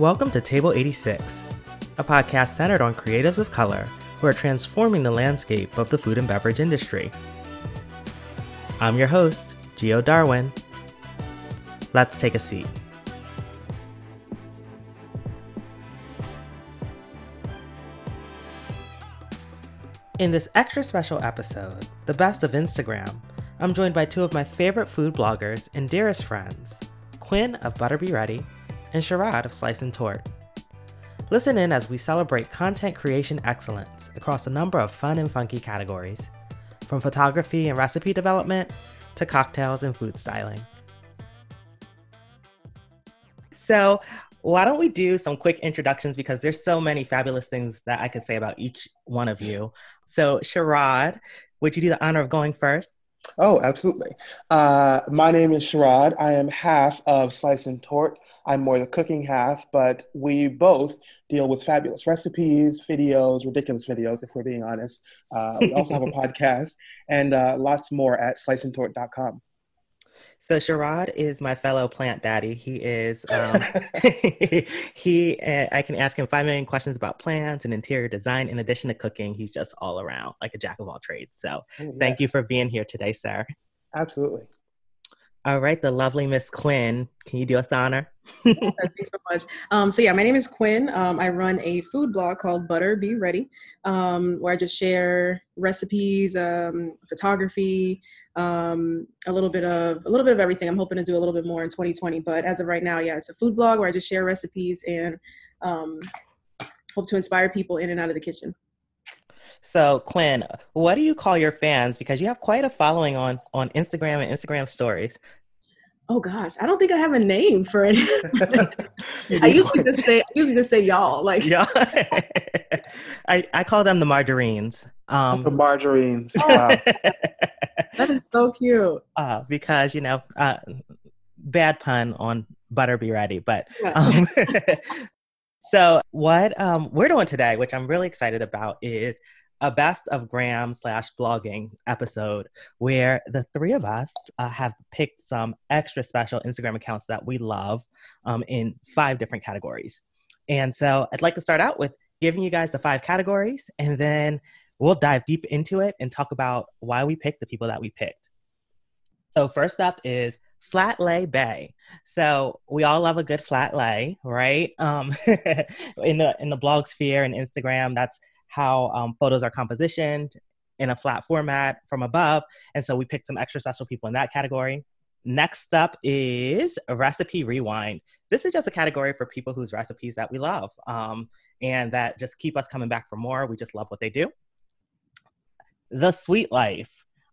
Welcome to Table 86, a podcast centered on creatives of color who are transforming the landscape of the food and beverage industry. I'm your host, Geo Darwin. Let's take a seat. In this extra special episode, The Best of Instagram, I'm joined by two of my favorite food bloggers and dearest friends, Quinn of Butter Be Ready and Sharad of Slice and Tort. Listen in as we celebrate content creation excellence across a number of fun and funky categories, from photography and recipe development to cocktails and food styling. So, why don't we do some quick introductions because there's so many fabulous things that I could say about each one of you. So, Sharad, would you do the honor of going first? Oh, absolutely. Uh, my name is Sharad. I am half of Slice and Tort. I'm more the cooking half, but we both deal with fabulous recipes, videos, ridiculous videos, if we're being honest. Uh, we also have a podcast and uh, lots more at sliceandtort.com. So Sharad is my fellow plant daddy. He is um, he. Uh, I can ask him five million questions about plants and interior design. In addition to cooking, he's just all around like a jack of all trades. So yes. thank you for being here today, sir. Absolutely. All right, the lovely Miss Quinn. Can you do us the honor? Thank you so much. Um, so yeah, my name is Quinn. Um, I run a food blog called Butter Be Ready, um, where I just share recipes, um, photography, um, a little bit of a little bit of everything. I'm hoping to do a little bit more in 2020, but as of right now, yeah, it's a food blog where I just share recipes and um, hope to inspire people in and out of the kitchen. So Quinn, what do you call your fans? Because you have quite a following on on Instagram and Instagram stories. Oh gosh, I don't think I have a name for it. I usually just say I usually just say y'all like yeah. I I call them the margarines. Um, the margarines. Wow. that is so cute. Uh, because you know, uh, bad pun on butter be ready, but um, so what um, we're doing today, which I'm really excited about, is a best of Gram slash blogging episode where the three of us uh, have picked some extra special Instagram accounts that we love um, in five different categories. And so I'd like to start out with giving you guys the five categories and then we'll dive deep into it and talk about why we picked the people that we picked. So, first up is flat lay bay. So we all love a good flat lay, right? Um, in the in the blog sphere and Instagram, that's how um, photos are compositioned in a flat format from above. And so we picked some extra special people in that category. Next up is recipe rewind. This is just a category for people whose recipes that we love um, and that just keep us coming back for more. We just love what they do. The Sweet Life.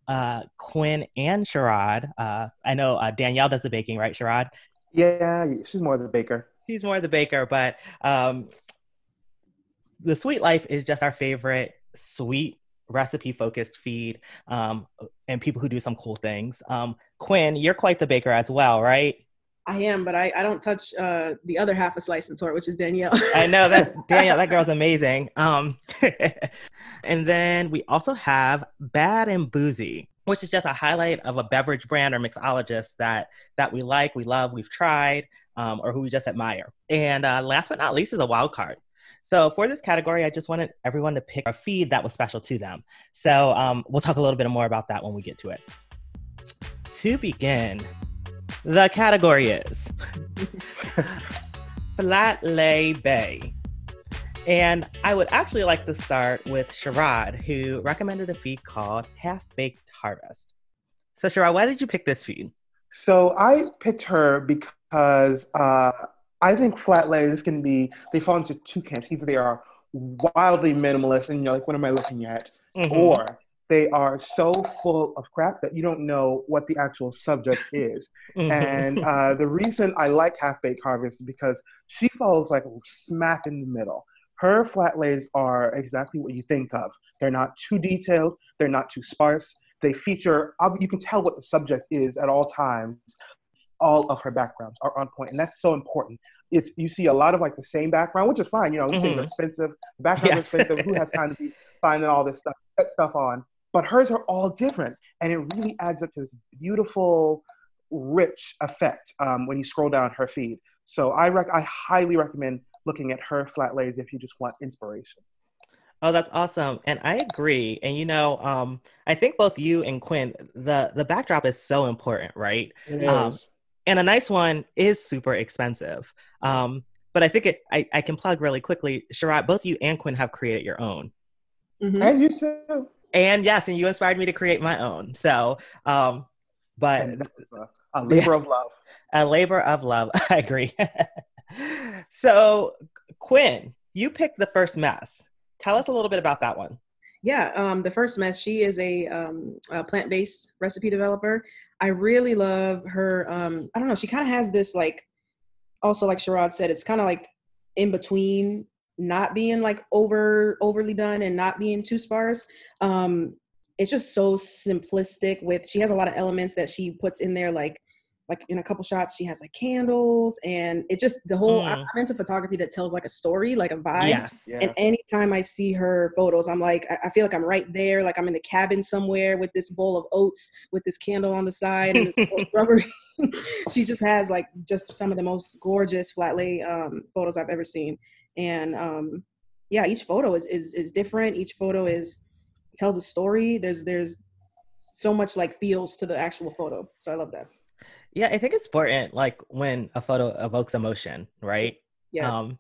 Uh, Quinn and Sharad. Uh, I know uh, Danielle does the baking, right, Sharad? Yeah, she's more the baker. She's more the baker, but um, the Sweet Life is just our favorite sweet recipe focused feed um, and people who do some cool things. Um, Quinn, you're quite the baker as well, right? I am, but I, I don't touch uh, the other half of Slice and Tort, which is Danielle. I know that Danielle, that girl's amazing. Um, and then we also have Bad and Boozy, which is just a highlight of a beverage brand or mixologist that that we like, we love, we've tried, um, or who we just admire. And uh, last but not least is a wild card. So for this category, I just wanted everyone to pick a feed that was special to them. So um, we'll talk a little bit more about that when we get to it. To begin, the category is Flat Lay Bay. And I would actually like to start with Sharad, who recommended a feed called Half Baked Harvest. So, Sharad, why did you pick this feed? So, I picked her because uh, I think flat lays can be, they fall into two camps. Either they are wildly minimalist and you're like, what am I looking at? Mm-hmm. Or they are so full of crap that you don't know what the actual subject is. Mm-hmm. And uh, the reason I like Half Baked Harvest is because she falls like smack in the middle. Her flat lays are exactly what you think of. They're not too detailed, they're not too sparse. They feature, you can tell what the subject is at all times. All of her backgrounds are on point, and that's so important. It's you see a lot of like the same background, which is fine. You know, these mm-hmm. things are expensive. Backgrounds yes. are expensive. Who has time to be finding all this stuff, stuff on? but hers are all different and it really adds up to this beautiful rich effect um, when you scroll down her feed So I rec- I highly recommend looking at her flat lays if you just want inspiration. Oh, that's awesome. And I agree. And you know, um, I think both you and Quinn, the the backdrop is so important, right? It Um, is. And a nice one is super expensive. Um, but I think it I, I can plug really quickly. Sharad, both you and Quinn have created your own. Mhm. and you too. And yes, and you inspired me to create my own. So um, but And that was a, a labor of love. a labor of love. I agree. so Quinn, you picked the first mess. Tell us a little bit about that one. Yeah, um, the first mess. She is a, um, a plant-based recipe developer. I really love her. Um, I don't know. She kind of has this like, also like Sharad said, it's kind of like in between, not being like over overly done and not being too sparse. Um, it's just so simplistic. With she has a lot of elements that she puts in there, like like in a couple shots she has like candles and it just the whole. Mm. I'm into photography that tells like a story, like a vibe. yes. Yeah. And anytime I see her photos, I'm like, I I feel like I'm right there, like I'm in the cabin somewhere with this bowl of oats with this candle on the side and this little rubbery. she just has like just some of the most gorgeous flat lay um, photos I've ever seen. And um, yeah, each photo is, is is different. Each photo is tells a story. There's there's so much like feels to the actual photo. So I love that. Yeah, I think it's important, like when a photo evokes emotion, right? Yes. Um,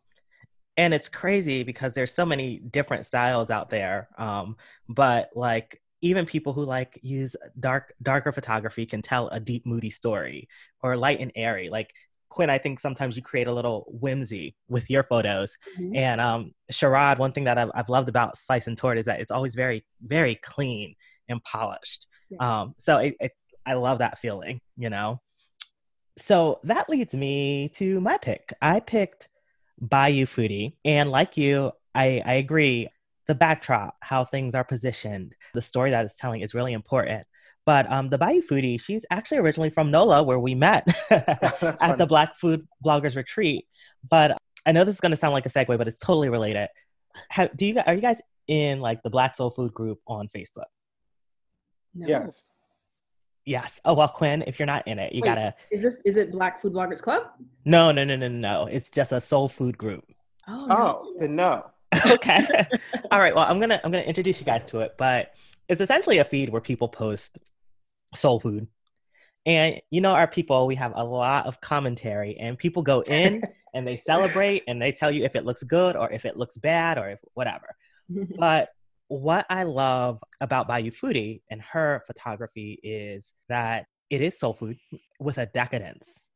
and it's crazy because there's so many different styles out there. Um, but like even people who like use dark darker photography can tell a deep moody story or light and airy. Like Quinn, I think sometimes you create a little whimsy with your photos. Mhm. And um, Sharad, one thing that I've, I've loved about Slice and Tort is that it's always very, very clean and polished. Yeah. Um, so it, it, I love that feeling, you know? So that leads me to my pick. I picked Bayou Foodie. And like you, I, I agree. The backdrop, how things are positioned, the story that it's telling is really important. But um, the Bayou Foodie, she's actually originally from NOLA, where we met at the. Black Food Bloggers Retreat. But I know this is going to sound like a segue, but it's totally related. How, do you are you guys in like the Black Soul Food group on Facebook? No. Yes. Yes. Oh well, Quinn, if you're not in it, you Wait. gotta. Is this is it Black Food Bloggers Club? No, no, no, no, no. It's just a soul food group. Oh, Oh, then no. okay. All right. Well, I'm gonna I'm gonna introduce you guys to it, but it's essentially a feed where people post soul food, and you know our people. We have a lot of commentary, and people go in and they celebrate and they tell you if it looks good or if it looks bad or if whatever. But what I love about Bayou Foodie and her photography is that it is soul food with a decadence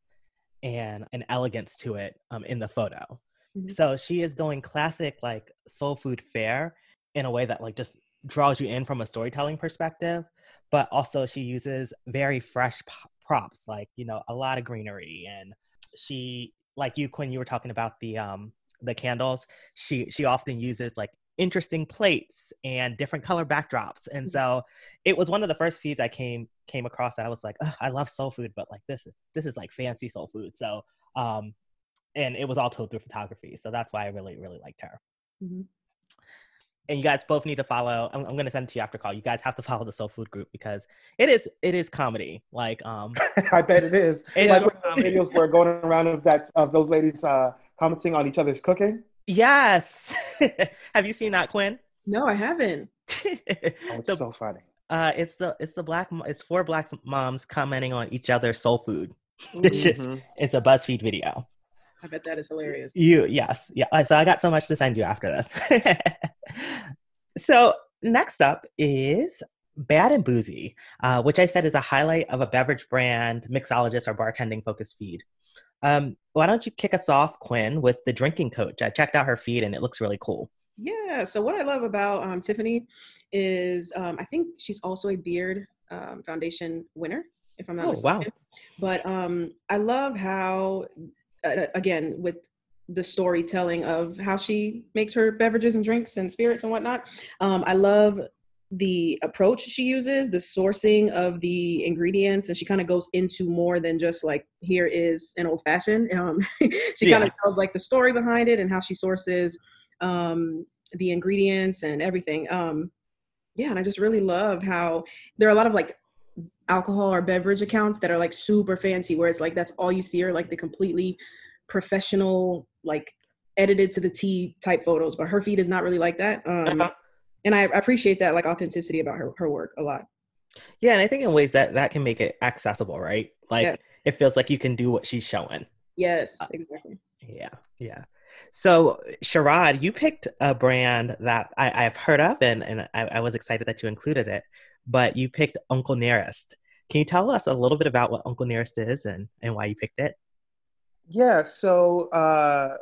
and an elegance to it um, in the photo. Mhm. So she is doing classic like soul food fare in a way that like just draws you in from a storytelling perspective, but also she uses very fresh p- props like you know a lot of greenery and she like you Quinn you were talking about the um the candles she she often uses like interesting plates and different color backdrops. And so it was one of the first feeds i came came across that i was like i love soul food but like this this is like fancy soul food. So um and it was all told through photography so that's why i really really liked her. Mhm. and you guys both need to follow i'm, I'm going to send it to you after call. You guys have to follow the soul food group because it is it is comedy. Like um I bet it is. It's like short when videos were going around of that of those ladies uh, commenting on each other's cooking. yes have you seen that quinn No, I haven't. Oh, it's The- so funny. uh it's the it's the black it's four black moms commenting on each other's soul food dishes Mhm. it's a buzzfeed video I bet that is hilarious. You yes, yeah. So I got so much to send you after this. so next up is Bad and Boozy, uh, which I said is a highlight of a beverage brand, mixologist, or bartending focused feed. Um, why don't you kick us off, Quinn, with the drinking coach? I checked out her feed and it looks really cool. Yeah. So what I love about um, Tiffany is um, I think she's also a Beard um, Foundation winner, if I'm not Oh, mistaken. wow. But um, I love how, uh, again, with the storytelling of how she makes her beverages and drinks and spirits and whatnot. Um, I love the approach she uses, the sourcing of the ingredients, and she kind of goes into more than just like here is an old fashioned. Um, she kind of tells like the story behind it and how she sources um, the ingredients and everything. Um, yeah, and I just really love how there are a lot of like alcohol or beverage accounts that are like super fancy, where it's like that's all you see are like the completely professional, like edited to the T type photos, but her feed is not really like that. Um, uh-huh. And I, I appreciate that like authenticity about her her work a lot. Yeah, and I think in ways that that can make it accessible, right? Like yeah. it feels like you can do what she's showing. Yes, uh, exactly. Yeah, yeah. So, Sharad, you picked a brand that I, have heard of, and, and I, I, was excited that you included it. But you picked Uncle Nearest. Can you tell us a little bit about what Uncle Nearest is and, and why you picked it? Yeah. So, uh,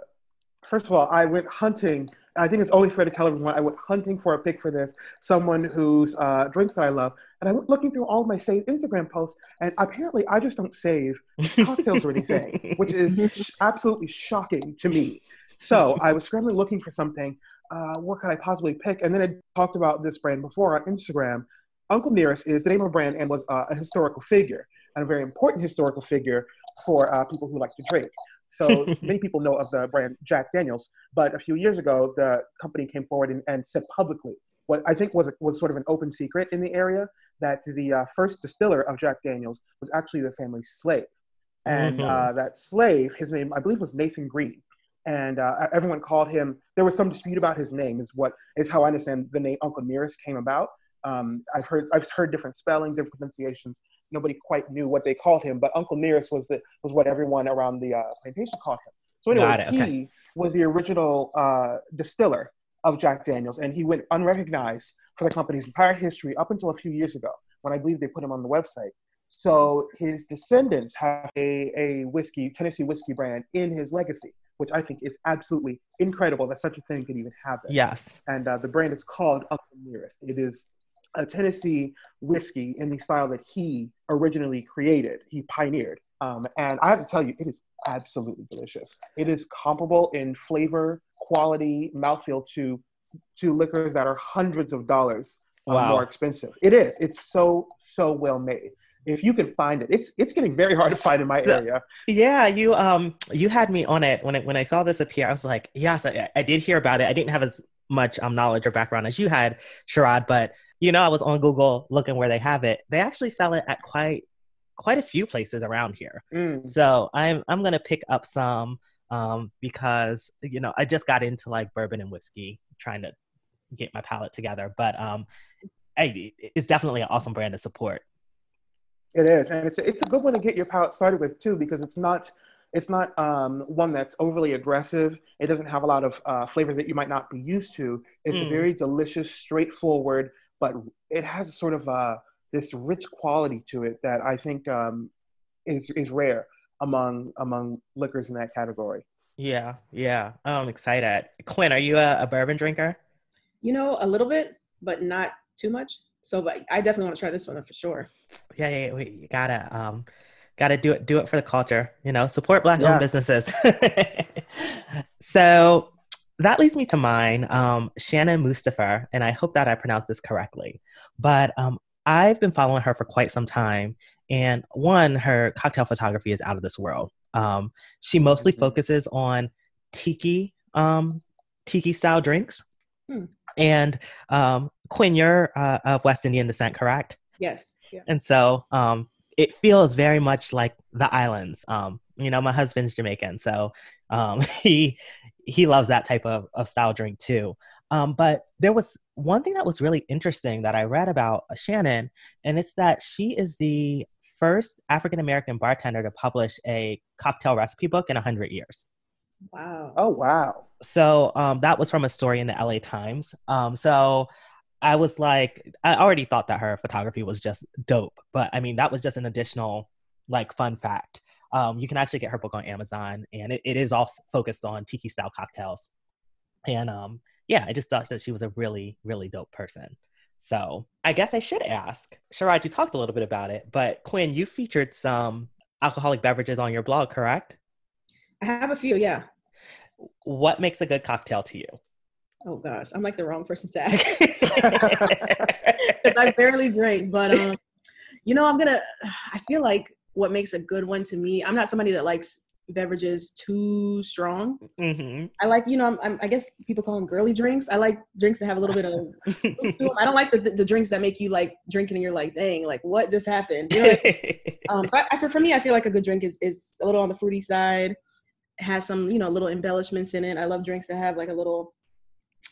first of all, I went hunting. I think it's only fair to tell everyone I went hunting for a pick for this. Someone whose uh, drinks that I love, and I went looking through all my saved Instagram posts, and apparently I just don't save cocktails or anything, which is absolutely shocking to me. So I was scrambling looking for something. Uh, what could I possibly pick? And then I talked about this brand before on Instagram. Uncle Nearest is the name of a brand and was uh, a historical figure, and a very important historical figure for uh, people who like to drink. So many people know of the brand Jack Daniels, but a few years ago, the company came forward and, and said publicly what I think was was sort of an open secret in the area that the uh, first distiller of Jack Daniels was actually the family's slave, and mm-hmm. uh, that slave, his name I believe was Nathan Green, and uh, everyone called him. There was some dispute about his name. Is what is how I understand the name Uncle Nearest came about. Um, I've heard I've heard different spellings, different pronunciations. Nobody quite knew what they called him, but Uncle Nearest was the was what everyone around the uh, plantation called him. So anyway, okay. he was the original uh, distiller of Jack Daniels, and he went unrecognized for the company's entire history up until a few years ago, when I believe they put him on the website. So his descendants have a, a whiskey, Tennessee whiskey brand in his legacy which I think is absolutely incredible that such a thing could even happen. Yes. And uh, the brand is called Uncle Nearest. It is a Tennessee whiskey in the style that he originally created, he pioneered. Um, and I have to tell you, it is absolutely delicious. It is comparable in flavor, quality, mouthfeel to to liquors that are hundreds of dollars um, wow. more expensive. It is. It's so so well made if you can find it it's it's getting very hard to find in my so, area yeah you um you had me on it when it when i saw this appear i was like yes I, I did hear about it i didn't have as much um, knowledge or background as you had sharad but you know i was on google looking where they have it they actually sell it at quite quite a few places around here mm. so i'm i'm gonna pick up some um because you know i just got into like bourbon and whiskey trying to get my palate together but um I, it's definitely an awesome brand to support it is, and it's it's a good one to get your palate started with too, because it's not it's not um, one that's overly aggressive. It doesn't have a lot of uh, flavors that you might not be used to. It's mm. very delicious, straightforward, but it has sort of uh, this rich quality to it that I think um, is is rare among among liquors in that category. Yeah, yeah, I'm excited. Quinn, are you a, a bourbon drinker? You know, a little bit, but not too much. So, but I definitely want to try this one for sure. Yeah, yeah, we you gotta um, gotta do it, do it for the culture. You know, support black-owned yeah. businesses. so that leads me to mine, um, Shannon Mustipher, and I hope that I pronounced this correctly. But um, I've been following her for quite some time, and one, her cocktail photography is out of this world. Um, she mostly mm-hmm. focuses on tiki, um, tiki style drinks. Hmm. And um, Quinn, you're uh, of West Indian descent, correct? Yes. Yeah. And so um, it feels very much like the islands. Um, you know, my husband's Jamaican, so um, he he loves that type of, of style drink too. Um, but there was one thing that was really interesting that I read about Shannon, and it's that she is the first African American bartender to publish a cocktail recipe book in 100 years. Wow. Oh, wow. So um, that was from a story in the LA Times. Um, so I was like, I already thought that her photography was just dope, but I mean, that was just an additional like fun fact. Um, you can actually get her book on Amazon, and it, it is all focused on tiki style cocktails. And um, yeah, I just thought that she was a really, really dope person. So I guess I should ask, Sharad, you talked a little bit about it, but Quinn, you featured some alcoholic beverages on your blog, correct? I have a few, yeah. What makes a good cocktail to you? Oh gosh, I'm like the wrong person to ask. I barely drink, but um, you know, I'm gonna. I feel like what makes a good one to me. I'm not somebody that likes beverages too strong. Mm-hmm. I like, you know, I'm, I'm, i guess people call them girly drinks. I like drinks that have a little bit of. I don't like the, the, the, drinks that make you like drinking and you're like, dang, like what just happened? You know, um, so I, for, for me, I feel like a good drink is is a little on the fruity side has some you know little embellishments in it. I love drinks that have like a little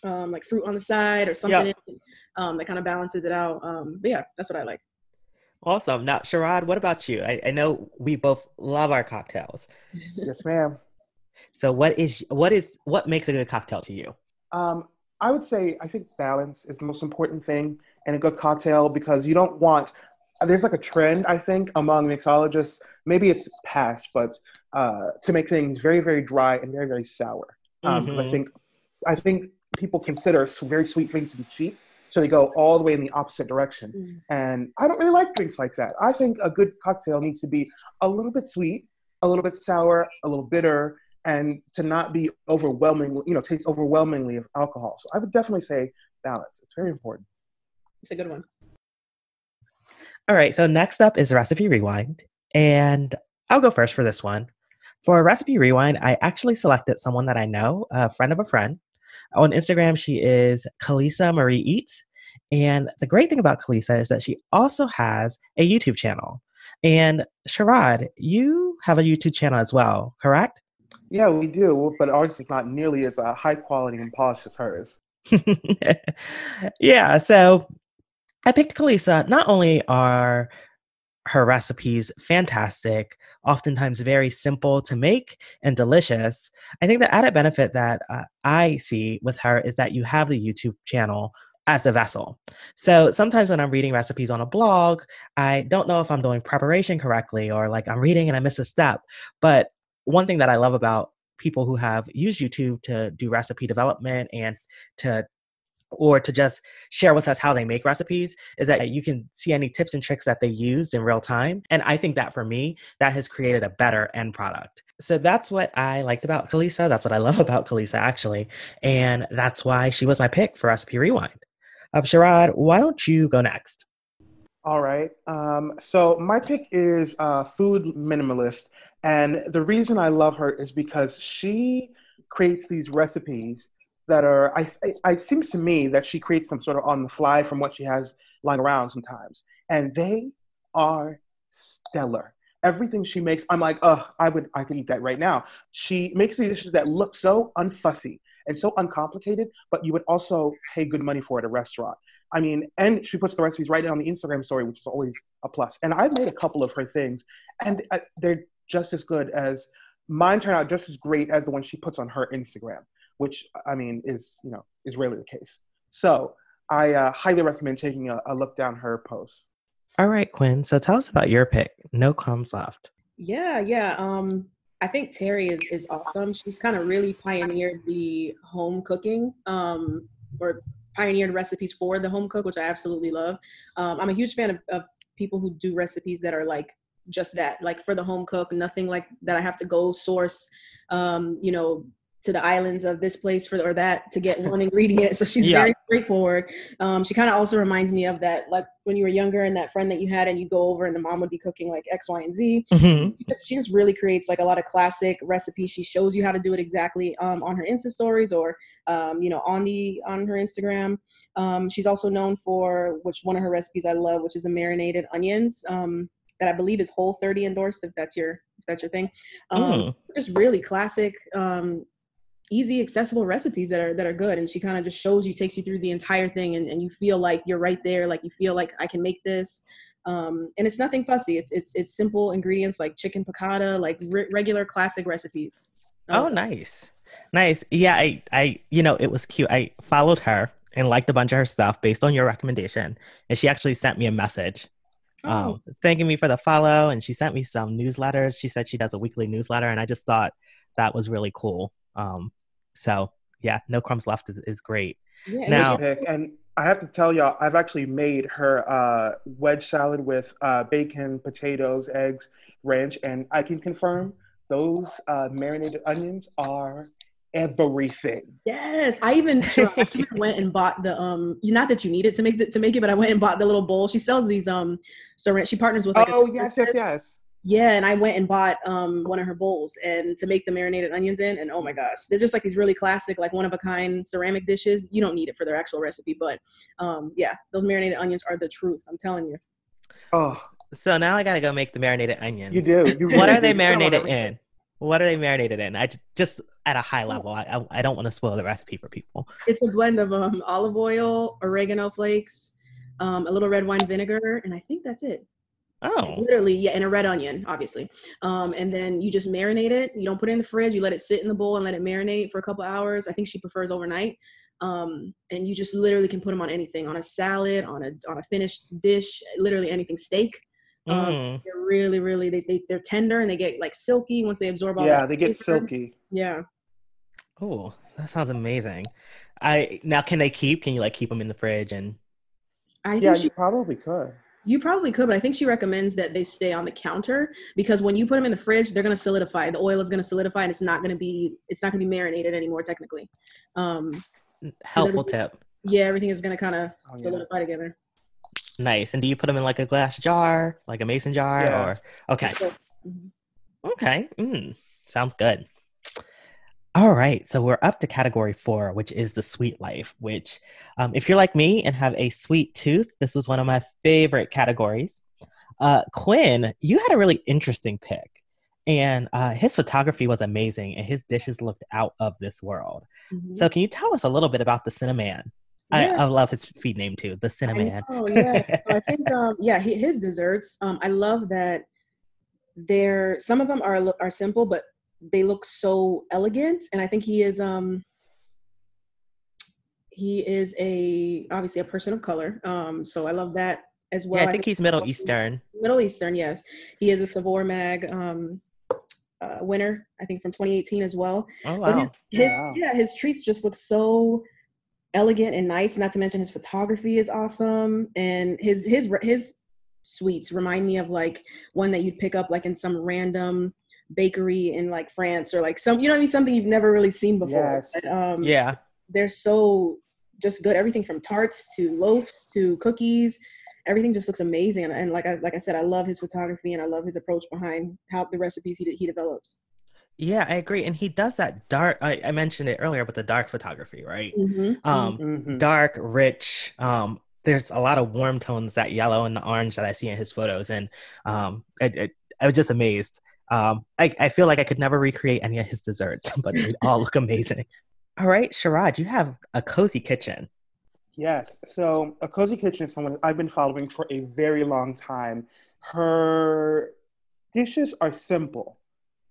um, like fruit on the side or something yep. um, that kind of balances it out. Um, but yeah, that's what I like. Awesome. Now, Sharad, what about you? I, I know we both love our cocktails. yes, ma'am. So, what is what is what makes a good cocktail to you? Um, I would say I think balance is the most important thing in a good cocktail because you don't want. There's like a trend I think among mixologists. Maybe it's past, but uh, to make things very very dry and very very sour. Because um, mm-hmm. I think I think people consider very sweet drinks to be cheap, so they go all the way in the opposite direction. Mm. And I don't really like drinks like that. I think a good cocktail needs to be a little bit sweet, a little bit sour, a little bitter, and to not be overwhelming, you know, taste overwhelmingly of alcohol. So I would definitely say balance. It's very important. It's a good one. All right. So next up is Recipe Rewind. And I'll go first for this one. For Recipe Rewind, I actually selected someone that I know, a friend of a friend. On Instagram, she is Kalisa Marie Eats. And the great thing about Kalisa is that she also has a YouTube channel. And Sharad, you have a YouTube channel as well, correct? Yeah, we do, but ours is not nearly as uh, high quality and polished as hers. yeah, so I picked Kalisa. Not only are her recipes fantastic, oftentimes very simple to make and delicious, I think the added benefit that uh, I see with her is that you have the YouTube channel as the vessel. So sometimes when I'm reading recipes on a blog, I don't know if I'm doing preparation correctly or like I'm reading and I miss a step. But one thing that I love about people who have used YouTube to do recipe development and to or to just share with us how they make recipes is that you can see any tips and tricks that they used in real time. And I think that for me, that has created a better end product. So that's what I liked about Kalisa. That's what I love about Kalisa, actually. And that's why she was my pick for Recipe Rewind. Um, Sharad, why don't you go next? All right. Um, so my pick is uh, Food Minimalist. And the reason I love her is because she creates these recipes that are, I, I, it seems to me that she creates them sort of on the fly from what she has lying around sometimes. And they are stellar. Everything she makes, I'm like, oh, I would, I could eat that right now. She makes these dishes that look so unfussy and so uncomplicated, but you would also pay good money for at a restaurant. I mean, and she puts the recipes right on the Instagram story, which is always a plus. And I've made a couple of her things, and uh, they're just as good as mine turn out just as great as the one she puts on her Instagram, which I mean is you know is rarely the case. So I uh, highly recommend taking a, a look down her post. All right, Quinn. So tell us about your pick. No crumbs left. Yeah, yeah. Um, I think Teri is is awesome. She's kind of really pioneered the home cooking, um, or pioneered recipes for the home cook, which I absolutely love. Um, I'm a huge fan of, of people who do recipes that are like just that, like for the home cook, nothing like that I have to go source, um, you know, to the islands of this place for or that to get one ingredient. So she's yeah. very straightforward. Um, she kind of also reminds me of that, like when you were younger and that friend that you had, and you go over and the mom would be cooking like X, Y, and Z. Mm-hmm. She, just, she, just, really creates like a lot of classic recipes. She shows you how to do it exactly um, on her Insta stories or um, you know on the on her Instagram. Um, she's also known for which one of her recipes I love, which is the marinated onions. Um, that I believe is Whole 30 endorsed, if that's your if that's your thing. Um, mm. Just really classic, um, easy, accessible recipes that are that are good. And she kind of just shows you, takes you through the entire thing, and, and you feel like you're right there, like you feel like I can make this. Um, and it's nothing fussy. It's it's it's simple ingredients like chicken piccata, like re- regular classic recipes. Oh, nice, nice. Yeah, I I you know it was cute. I followed her and liked a bunch of her stuff based on your recommendation, and she actually sent me a message oh. um, thanking me for the follow. And she sent me some newsletters. She said she does a weekly newsletter, and I just thought that was really cool. Um, so yeah, no crumbs left is, is great. Yeah, now, and I have to tell y'all, I've actually made her uh, wedge salad with uh, bacon, potatoes, eggs, ranch, and I can confirm those uh, marinated onions are everything. Yes, I even sure, I even went and bought the um. Not that you need it to make the, to make it, but I went and bought the little bowl. She sells these um. So she partners with. Like, oh yes, yes, yes. Yeah, and I went and bought um one of her bowls and to make the marinated onions in, and oh my gosh, they're just like these really classic, like one of a kind ceramic dishes. You don't need it for their actual recipe, but um yeah, those marinated onions are the truth. I'm telling you. Oh, so now I gotta go make the marinated onions. You do. You what are they marinated in? What are they marinated in? I just at a high level. I I don't want to spoil the recipe for people. It's a blend of um, olive oil, oregano flakes, um, a little red wine vinegar, and I think that's it. Oh. Literally, yeah, and a red onion, obviously. Um, and then you just marinate it. You don't put it in the fridge. You let it sit in the bowl and let it marinate for a couple hours. I think she prefers overnight. Um, and you just literally can put them on anything, on a salad, on a on a finished dish, literally anything. Steak. Um, Mm. they're really, really they, they they're tender and they get like silky once they absorb all. Yeah, that they get flavor. silky. Yeah. Oh, that sounds amazing. I now can they keep? Can you like keep them in the fridge and? I think Yeah, she you probably could. You probably could, but I think she recommends that they stay on the counter because when you put them in the fridge, they're gonna solidify. The oil is gonna solidify, and it's not gonna be it's not gonna be marinated anymore. Technically, um, Helpful tip. yeah, everything is gonna kind of Oh, yeah. solidify together. Nice. And do you put them in like a glass jar, like a mason jar, Yeah. or okay? Mhm. Okay. Mm, sounds good. All right. So we're up to category four, which is the sweet life, which, um, if you're like me and have a sweet tooth, this was one of my favorite categories. Uh, Quinn, you had a really interesting pick. And uh, his photography was amazing, and his dishes looked out of this world. Mhm. So, can you tell us a little bit about the Cinnamon? I, Yeah. I love his feed name too, the Cinnamon. Oh yeah, so I think um, yeah, his desserts. Um, I love that they're some of them are are simple, but they look so elegant, and I think he is um he is a obviously a person of color. Um, so I love that as well. yeah, I think he's Middle Eastern. Middle Eastern, yes. He is a Saveur Mag um, uh, winner, I think, from 2018 as well. Oh But wow! his, his Wow. yeah, his treats just look so elegant and nice. Not to mention his photography is awesome, and his his his sweets remind me of like one that you'd pick up like in some random bakery in like France or like some you know what I mean something you've never really seen before. Yes. But, um, Yeah, they're so just good. Everything from tarts to loaves to cookies, everything just looks amazing. And, and like I like I said, I love his photography and I love his approach behind how the recipes he he develops. yeah, I agree. And he does that dark. I, I mentioned it earlier, but the dark photography, right? Mm-hmm. Um, Mhm. dark, rich. Um, there's a lot of warm tones, that yellow and the orange that I see in his photos, and um, I, I, I was just amazed. Um, I, I feel like I could never recreate any of his desserts, but they all look amazing. All right, Sharad, you have a cozy kitchen. Yes. So a cozy kitchen is someone I've been following for a very long time. Her dishes are simple,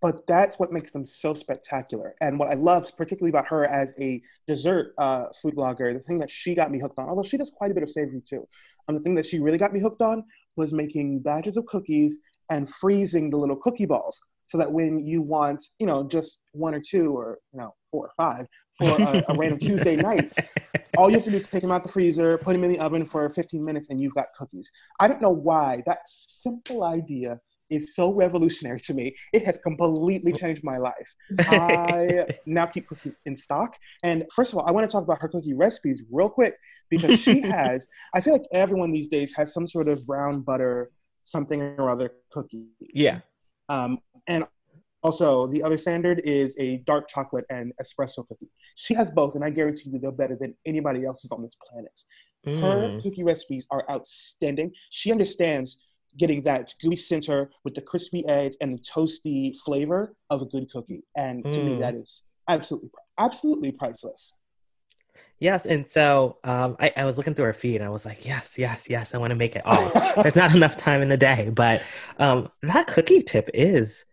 but that's what makes them so spectacular. And what I love, particularly about her as a dessert uh, food blogger, the thing that she got me hooked on, although she does quite a bit of savory too, um, the thing that she really got me hooked on was making batches of cookies and freezing the little cookie balls so that when you want, you know, just one or two or, you know, four or five for a, a random Tuesday night, all you have to do is take them out the freezer, put them in the oven for 15 minutes, and you've got cookies. I don't know why that simple idea is so revolutionary to me. It has completely changed my life. I now keep cookies in stock. And first of all, I want to talk about her cookie recipes real quick because she has, I feel like everyone these days has some sort of brown butter, something or other cookie. yeah. Um, and also, the other standard is a dark chocolate and espresso cookie. She has both, and I guarantee you they're better than anybody else's on this planet. Her Mm. cookie recipes are outstanding. She understands getting that gooey center with the crispy edge and the toasty flavor of a good cookie. And to me, Mm. that is absolutely, absolutely priceless. Yes, and so um, I, I was looking through her feed, and I was like, yes, yes, yes, I want to make it all. There's not enough time in the day, but um, that cookie tip is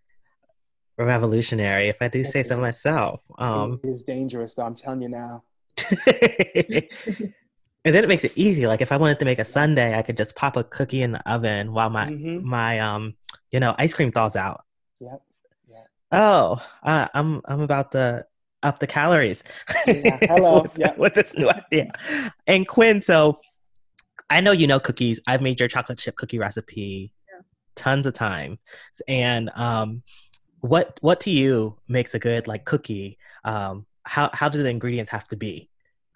revolutionary, if I do say so myself. Um, it is dangerous, though. I'm telling you now. and then it makes it easy. Like if I wanted to make a sundae, I could just pop a cookie in the oven while my Mhm. my um you know ice cream thaws out. Yep. Oh, uh, I'm I'm about to up the calories. Yeah, hello. with, Yeah. with this new idea. And Quinn, so I know you know cookies. I've made your chocolate chip cookie recipe tons of times. And um, what what to you makes a good like cookie? Um, how how do the ingredients have to be?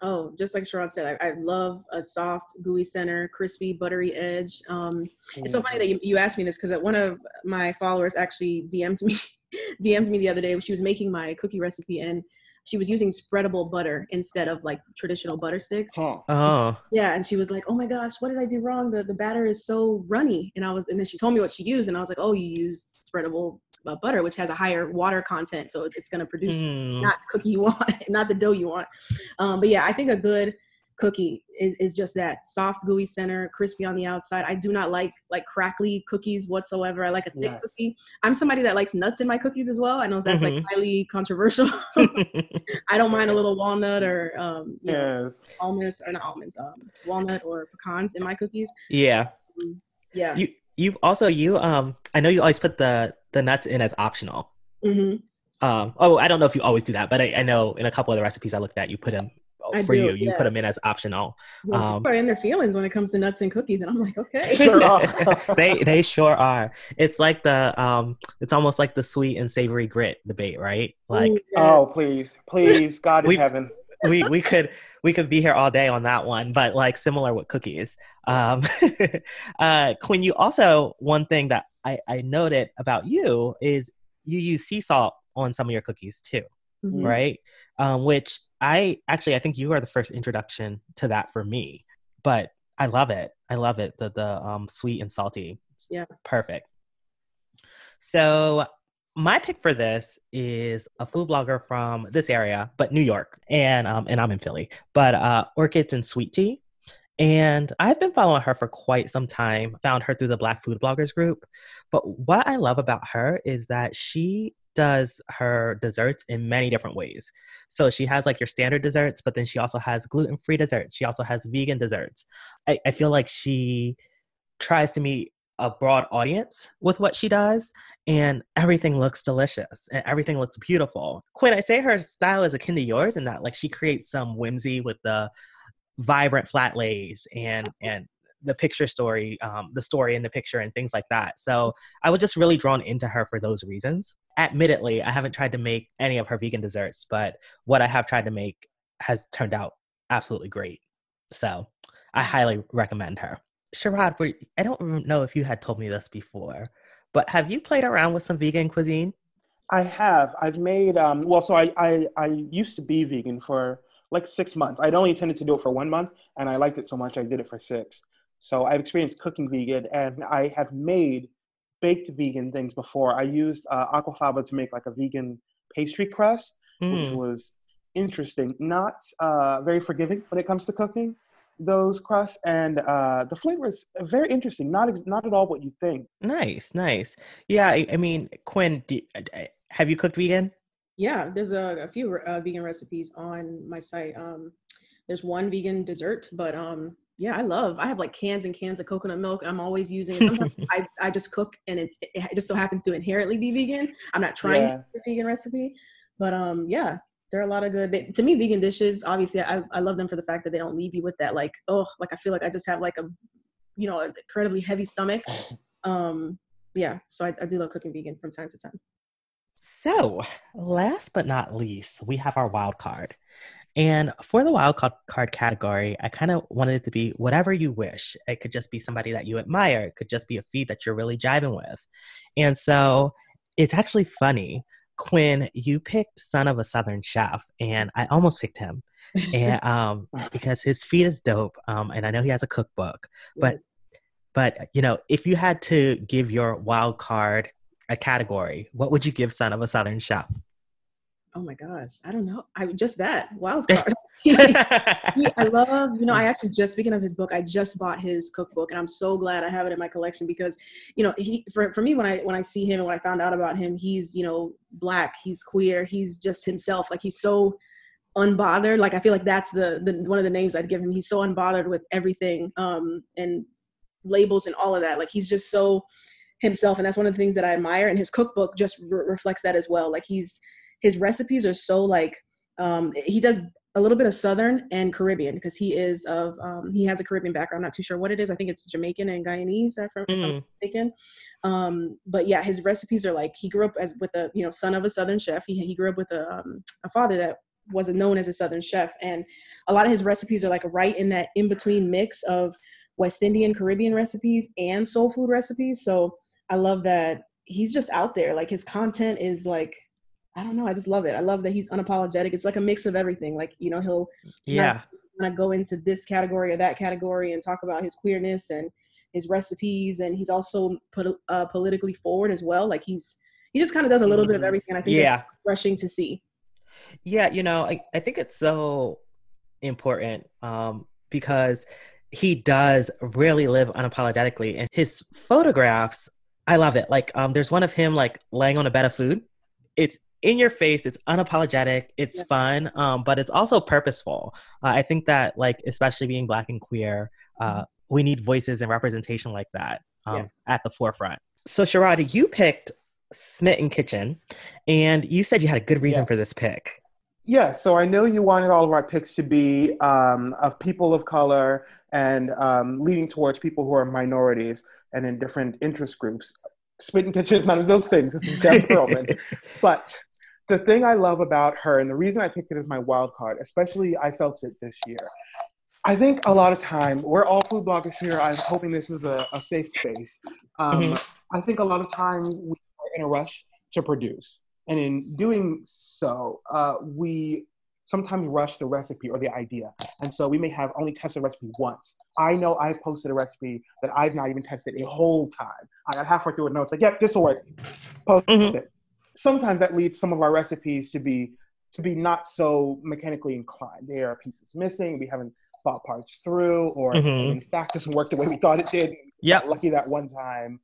Oh, just like Sharon said, I, I love a soft, gooey center, crispy, buttery edge. Um, It's so funny that you, you asked me this because one of my followers actually DM'd me, DM'd me the other day. She was making my cookie recipe and she was using spreadable butter instead of like traditional butter sticks. Huh. Oh, Yeah, and she was like, "Oh my gosh, what did I do wrong? The the batter is so runny." And I was, and then she told me what she used, and I was like, "Oh, you used spreadable uh, butter, which has a higher water content, so it's going to produce mm. not cookie you want, not the dough you want. Um, but yeah, I think a good cookie is, is just that soft gooey center crispy on the outside. I do not like like crackly cookies whatsoever. I like a thick yes. cookie. I'm somebody that likes nuts in my cookies as well. I know that's mm-hmm. like highly controversial. I don't mind a little walnut or um yes know, almonds or not almonds um walnut or pecans in my cookies. Yeah. Um, yeah. You you also you um i know you always put the the nuts in as optional. Mm-hmm. um oh i don't know if you always do that but I, I know in a couple of the recipes i looked at you put them I for do, you. You yeah. put them in as optional. Well, um, in their feelings when it comes to nuts and cookies, and I'm like, okay, they they sure are. It's like the um, it's almost like the sweet and savory grit debate, right? Like, Ooh, yeah. oh please, please, God we, in heaven. we we could we could be here all day on that one, but like similar with cookies. Um, uh, Quinn, you also one thing that I I noted about you is you use sea salt on some of your cookies too, mm-hmm. right? Um, which I actually I think you are the first introduction to that for me, but I love it. I love it. The the um, sweet and salty. It's yeah, perfect. So my pick for this is a food blogger from this area, but New York, and um, and I'm in Philly. But uh, Orchids and Sweet Tea, and I've been following her for quite some time. Found her through the Black Food Bloggers group. But what I love about her is that she does her desserts in many different ways. So she has like your standard desserts, but then she also has gluten free desserts. She also has vegan desserts. I, I feel like she tries to meet a broad audience with what she does, and everything looks delicious and everything looks beautiful. Quinn, I say her style is akin to yours in that like she creates some whimsy with the vibrant flat lays and and the picture story, um, the story in the picture, and things like that. So I was just really drawn into her for those reasons. Admittedly, I haven't tried to make any of her vegan desserts, but what I have tried to make has turned out absolutely great. So I highly recommend her. Sharad, I don't know if you had told me this before, but have you played around with some vegan cuisine? I have. I've made um, well. So I, I I used to be vegan for like six months. I'd only intended to do it for one month, and I liked it so much I did it for six. So I've experienced cooking vegan, and I have made baked vegan things before. I used uh, aquafaba to make like a vegan pastry crust, mm. which was interesting. Not uh, very forgiving when it comes to cooking those crusts, and uh, the flavor is very interesting. Not ex- not at all what you think. Nice, nice. Yeah, I, I mean, Quinn, do, have you cooked vegan? Yeah, there's a, a few uh, vegan recipes on my site. Um, there's one vegan dessert, but um, yeah, I love. I have like cans and cans of coconut milk. I'm always using it. Sometimes I, I just cook and it's it just so happens to inherently be vegan. I'm not trying yeah. to a vegan recipe, but um yeah, there are a lot of good. They, to me, vegan dishes. Obviously, I I love them for the fact that they don't leave you with that like oh like I feel like I just have like a you know an incredibly heavy stomach. Um yeah, so I, I do love cooking vegan from time to time. So, last but not least, we have our wild card. And for the wild card category, I kind of wanted it to be whatever you wish. It could just be somebody that you admire. It could just be a feed that you're really jiving with. And so it's actually funny. Quinn, you picked Son of a Southern Chef, and I almost picked him. and um, because his feed is dope. Um, and I know he has a cookbook. But yes. but you know, if you had to give your wild card a category, what would you give Son of a Southern Chef? Oh my gosh, I don't know. I just that wild card. I love, you know, I actually just speaking of his book, I just bought his cookbook and I'm so glad I have it in my collection because, you know, he for, for me when I when I see him and when I found out about him, he's, you know, black, he's queer, he's just himself. Like he's so unbothered. Like I feel like that's the the one of the names I'd give him. He's so unbothered with everything um and labels and all of that. Like he's just so himself and that's one of the things that I admire and his cookbook just re- reflects that as well. Like he's his recipes are so like um, he does a little bit of Southern and Caribbean because he is of um, he has a Caribbean background. I'm not too sure what it is. I think it's Jamaican and Guyanese. If I'm mm. mistaken. Um, but yeah, his recipes are like he grew up as with a you know son of a Southern chef. He he grew up with a um, a father that wasn't known as a Southern chef, and a lot of his recipes are like right in that in between mix of West Indian Caribbean recipes and soul food recipes. So I love that he's just out there. Like his content is like I don't know. I just love it. I love that he's unapologetic. It's like a mix of everything. Like, you know, he'll yeah kind of go into this category or that category and talk about his queerness and his recipes. And he's also put uh, politically forward as well. Like he's, he just kind of does a little mm-hmm. bit of mm-hmm. everything. I think yeah. refreshing to see. Yeah, you know, I, I think it's so important um, because he does really live unapologetically and his photographs i love it like um there's one of him like laying on a bed of food it's in your face it's unapologetic it's yeah. fun um but it's also purposeful uh, i think that like especially being black and queer uh mm-hmm. we need voices and representation like that um yeah. at the forefront so sharad you picked smitten kitchen and you said you had a good reason yes. for this pick yeah, so I know you wanted all of our picks to be um, of people of color and um, leading towards people who are minorities and in different interest groups. Smitten Kitchen is none of those things. This is Deb Perlman. but the thing I love about her, and the reason I picked it as my wild card, especially I felt it this year. I think a lot of time, we're all food bloggers here. I'm hoping this is a, a safe space. Um, mm-hmm. I think a lot of times we are in a rush to produce. And in doing so, uh, we sometimes rush the recipe or the idea. And so we may have only tested a recipe once. I know I've posted a recipe that I've not even tested a whole time. I got halfway through it and I was like, yep, yeah, this will work. Post mm-hmm. it. Sometimes that leads some of our recipes to be to be not so mechanically inclined. There are pieces missing. We haven't thought parts through, or mm-hmm. in fact doesn't work the way we thought it did. Yeah, lucky that one time.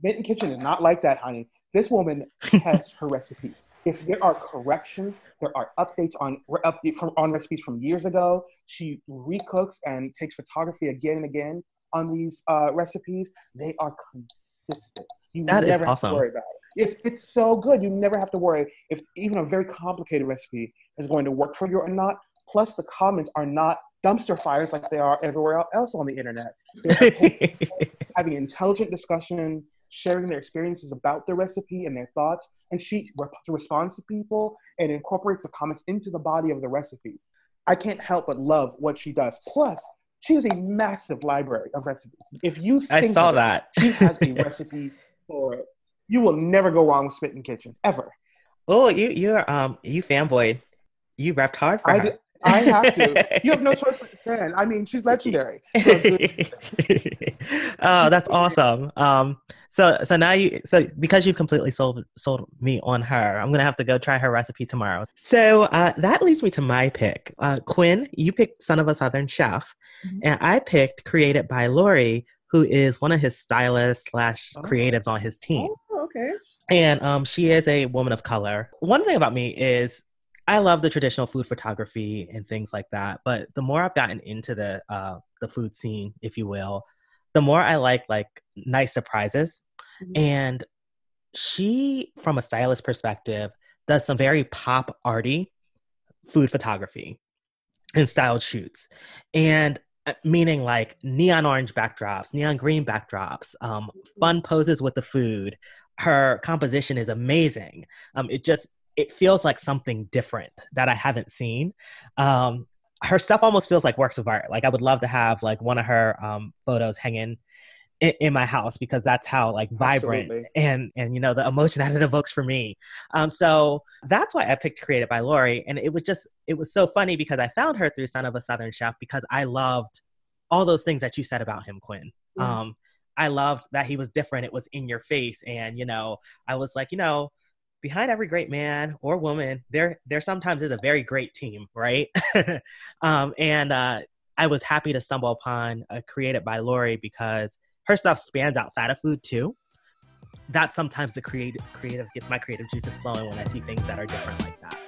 Smitten Kitchen is not like that, honey. This woman tests her recipes. If there are corrections, there are updates on update from on recipes from years ago. She recooks and takes photography again and again on these uh, recipes. They are consistent. You that never have awesome. to worry about it. It's it's so good. You never have to worry if even a very complicated recipe is going to work for you or not. Plus, the comments are not dumpster fires like they are everywhere else on the internet. having intelligent discussion, sharing their experiences about the recipe and their thoughts, and she re- responds to people and incorporates the comments into the body of the recipe. I can't help but love what she does. Plus, she has a massive library of recipes. If you I saw that she has a recipe for you will never go wrong with Smitten Kitchen ever. Oh, you you're um you fanboyed. You repped hard for I her. Did, I have to. You have no choice but to stand. I mean, she's legendary. oh, that's awesome. Um, so so now you so because you've completely sold sold me on her, I'm gonna have to go try her recipe tomorrow. So uh, that leads me to my pick. Uh, Quinn, you picked Son of a Southern Chef, mm-hmm. and I picked Created by Lori, who is one of his stylists slash oh. creatives on his team. Oh, okay. And um, she is a woman of color. One thing about me is I love the traditional food photography and things like that. But the more I've gotten into the uh, the food scene, if you will, the more I like like nice surprises. Mm-hmm. And she, from a stylist perspective, does some very pop arty food photography and styled shoots. And uh, meaning like neon orange backdrops, neon green backdrops, um, mm-hmm. fun poses with the food. Her composition is amazing. Um, it just it feels like something different that I haven't seen. Um, her stuff almost feels like works of art. Like I would love to have like one of her um, photos hanging in, in, my house because that's how like vibrant Absolutely. and and you know the emotion that it evokes for me. Um, so that's why I picked Created by Lori, and it was just it was so funny because I found her through Son of a Southern Chef because I loved all those things that you said about him, Quinn. Mm-hmm. Um, I loved that he was different. It was in your face, and you know I was like, you know behind every great man or woman, there there sometimes is a very great team, right? um, and uh, I was happy to stumble upon a created by Lori because her stuff spans outside of food too. That sometimes the creative creative gets my creative juices flowing when I see things that are different like that.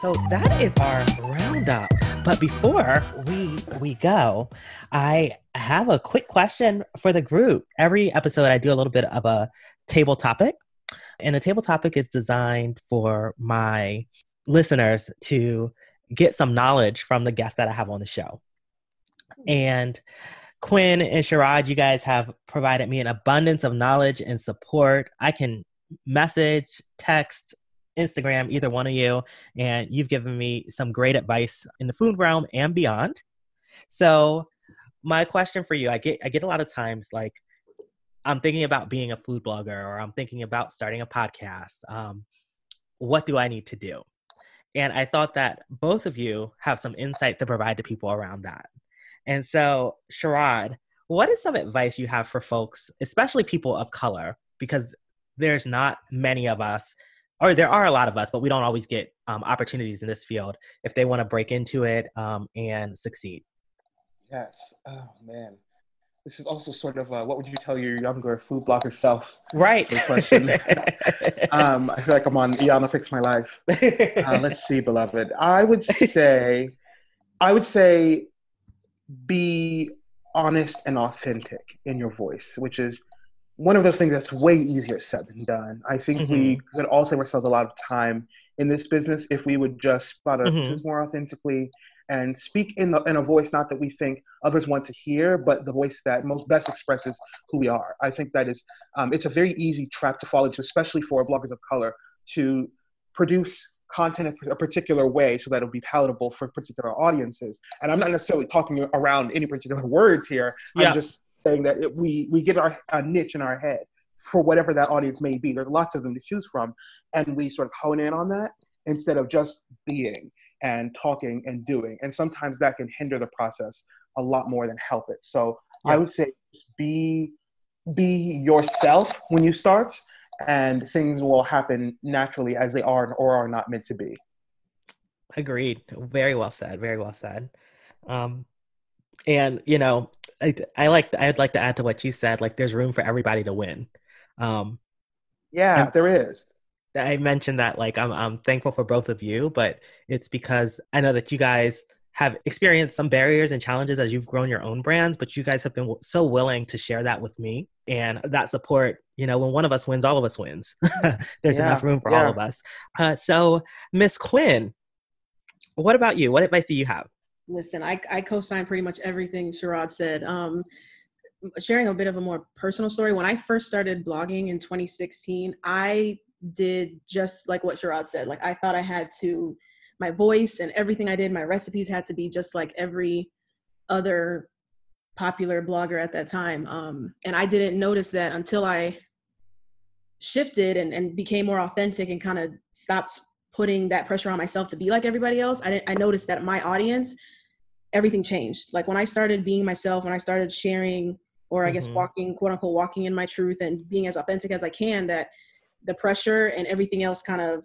So that is our roundup. But before we we go, I have a quick question for the group. Every episode I do a little bit of a table topic. And a table topic is designed for my listeners to get some knowledge from the guests that I have on the show. And Quinn and Sharad, you guys have provided me an abundance of knowledge and support. I can message, text, Instagram, either one of you, and you've given me some great advice in the food realm and beyond. So, my question for you, I get I get a lot of times like I'm thinking about being a food blogger or I'm thinking about starting a podcast. Um, what do I need to do? And I thought that both of you have some insight to provide to people around that. And so, Sharad, what is some advice you have for folks, especially people of color, because there's not many of us, or there are a lot of us, but we don't always get um, opportunities in this field if they want to break into it um, and succeed. Yes. Oh man, this is also sort of uh, what would you tell your younger food blogger self? Right. Question. um, I feel like I'm on Iyanla Fix My Life. Uh, let's see, beloved. I would say, I would say, be honest and authentic in your voice, which is one of those things that's way easier said than done. I think mm-hmm. we could all save ourselves a lot of time in this business if we would just spot our mm-hmm. more authentically and speak in, the, in a voice not that we think others want to hear, but the voice that most best expresses who we are. I think that is um, it's a very easy trap to fall into, especially for bloggers of color, to produce content in a particular way so that it'll be palatable for particular audiences. And I'm not necessarily talking around any particular words here. Yeah. I'm just saying that it, we we get our a niche in our head for whatever that audience may be. There's lots of them to choose from, and we sort of hone in on that instead of just being and talking and doing. And sometimes that can hinder the process a lot more than help it. So yeah. I would say be be yourself when you start and things will happen naturally as they are or are not meant to be. Agreed. Very well said. Very well said. Um, and you know, I, I like I'd like to add to what you said. Like, there's room for everybody to win. Um, yeah, there is. I mentioned that like I'm I'm thankful for both of you, but it's because I know that you guys have experienced some barriers and challenges as you've grown your own brands, but you guys have been so willing to share that with me and that support. You know, when one of us wins, all of us wins. There's yeah, enough room for yeah. all of us. Uh, so, Miss Quinn, what about you? What advice do you have? Listen, I, I co-sign pretty much everything Sharad said. Um, sharing a bit of a more personal story. When I first started blogging in 2016, I did just like what Sharad said. Like I thought I had to my voice and everything I did, my recipes had to be just like every other popular blogger at that time. Um, and I didn't notice that until I shifted and, and became more authentic and kind of stopped putting that pressure on myself to be like everybody else. I, I noticed that my audience, everything changed. Like when I started being myself, when I started sharing, or I mm-hmm. guess walking, quote unquote, walking in my truth and being as authentic as I can, that the pressure and everything else kind of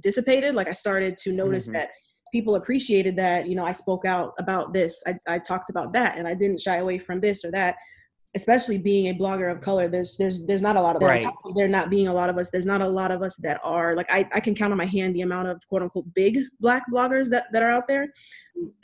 dissipated like i started to notice mm-hmm. that people appreciated that you know i spoke out about this I, I talked about that and i didn't shy away from this or that especially being a blogger of color there's there's there's not a lot of right. there not being a lot of us there's not a lot of us that are like I, I can count on my hand the amount of quote unquote big black bloggers that, that are out there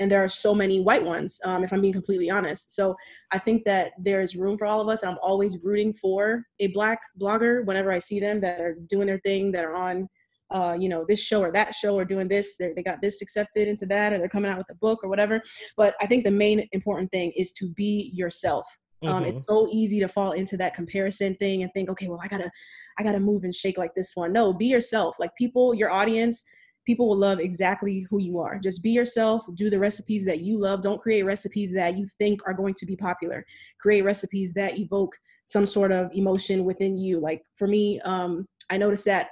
and there are so many white ones um, if i'm being completely honest so i think that there's room for all of us and i'm always rooting for a black blogger whenever i see them that are doing their thing that are on uh, you know, this show or that show or doing this, they got this accepted into that, or they're coming out with a book or whatever. But I think the main important thing is to be yourself. Um, mm-hmm. It's so easy to fall into that comparison thing and think, okay, well, I gotta, I gotta move and shake like this one. No, be yourself. Like people, your audience, people will love exactly who you are. Just be yourself. Do the recipes that you love. Don't create recipes that you think are going to be popular. Create recipes that evoke some sort of emotion within you. Like for me, um, I noticed that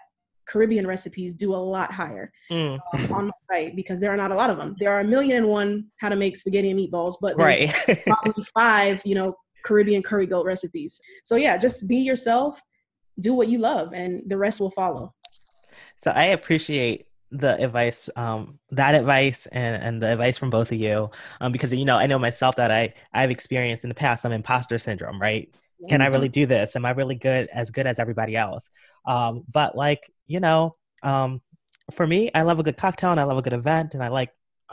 Caribbean recipes do a lot higher mm. um, on my site because there are not a lot of them. There are a million and one how to make spaghetti and meatballs, but there's right. probably five, you know, Caribbean curry goat recipes. So yeah, just be yourself, do what you love, and the rest will follow. So I appreciate the advice, um, that advice, and, and the advice from both of you, um, because you know I know myself that I I've experienced in the past some imposter syndrome, right? Can I really do this? Am I really good as good as everybody else? Um, but like you know, um, for me, I love a good cocktail and I love a good event and I like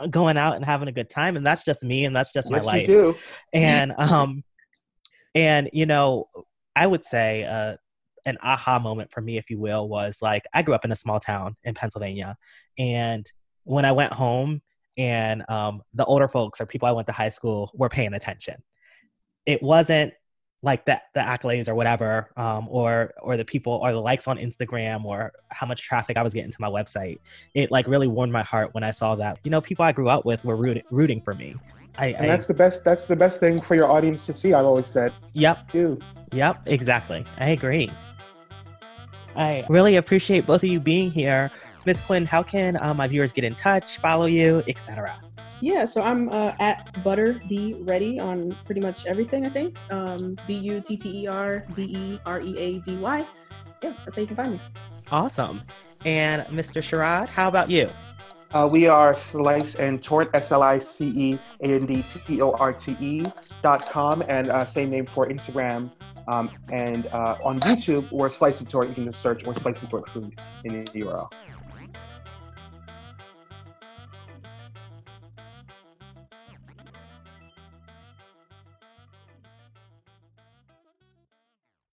going out and having a good time and that's just me and that's just yes, my life. You do. And um and you know, I would say uh an aha moment for me, if you will, was like I grew up in a small town in Pennsylvania. And when I went home and um, the older folks or people I went to high school were paying attention, it wasn't like the, the accolades or whatever um, or or the people or the likes on instagram or how much traffic i was getting to my website it like really warmed my heart when i saw that you know people i grew up with were rooting, rooting for me I, and that's the best that's the best thing for your audience to see i've always said yep too yep exactly i agree i really appreciate both of you being here miss quinn how can um, my viewers get in touch follow you etc Yeah, so I'm uh, at Butter Be Ready on pretty much everything. I think um, B U T T E R B E R E A D Y. Yeah, that's how you can find me. Awesome. And Mr. Sharad, how about you? Uh, we are Slice and Tort, S L I C E A N D T O R T E dot com, and uh, same name for Instagram. Um, and uh, on YouTube, we're Slice and Tort. You can just search or Slice and Tort Food in the URL.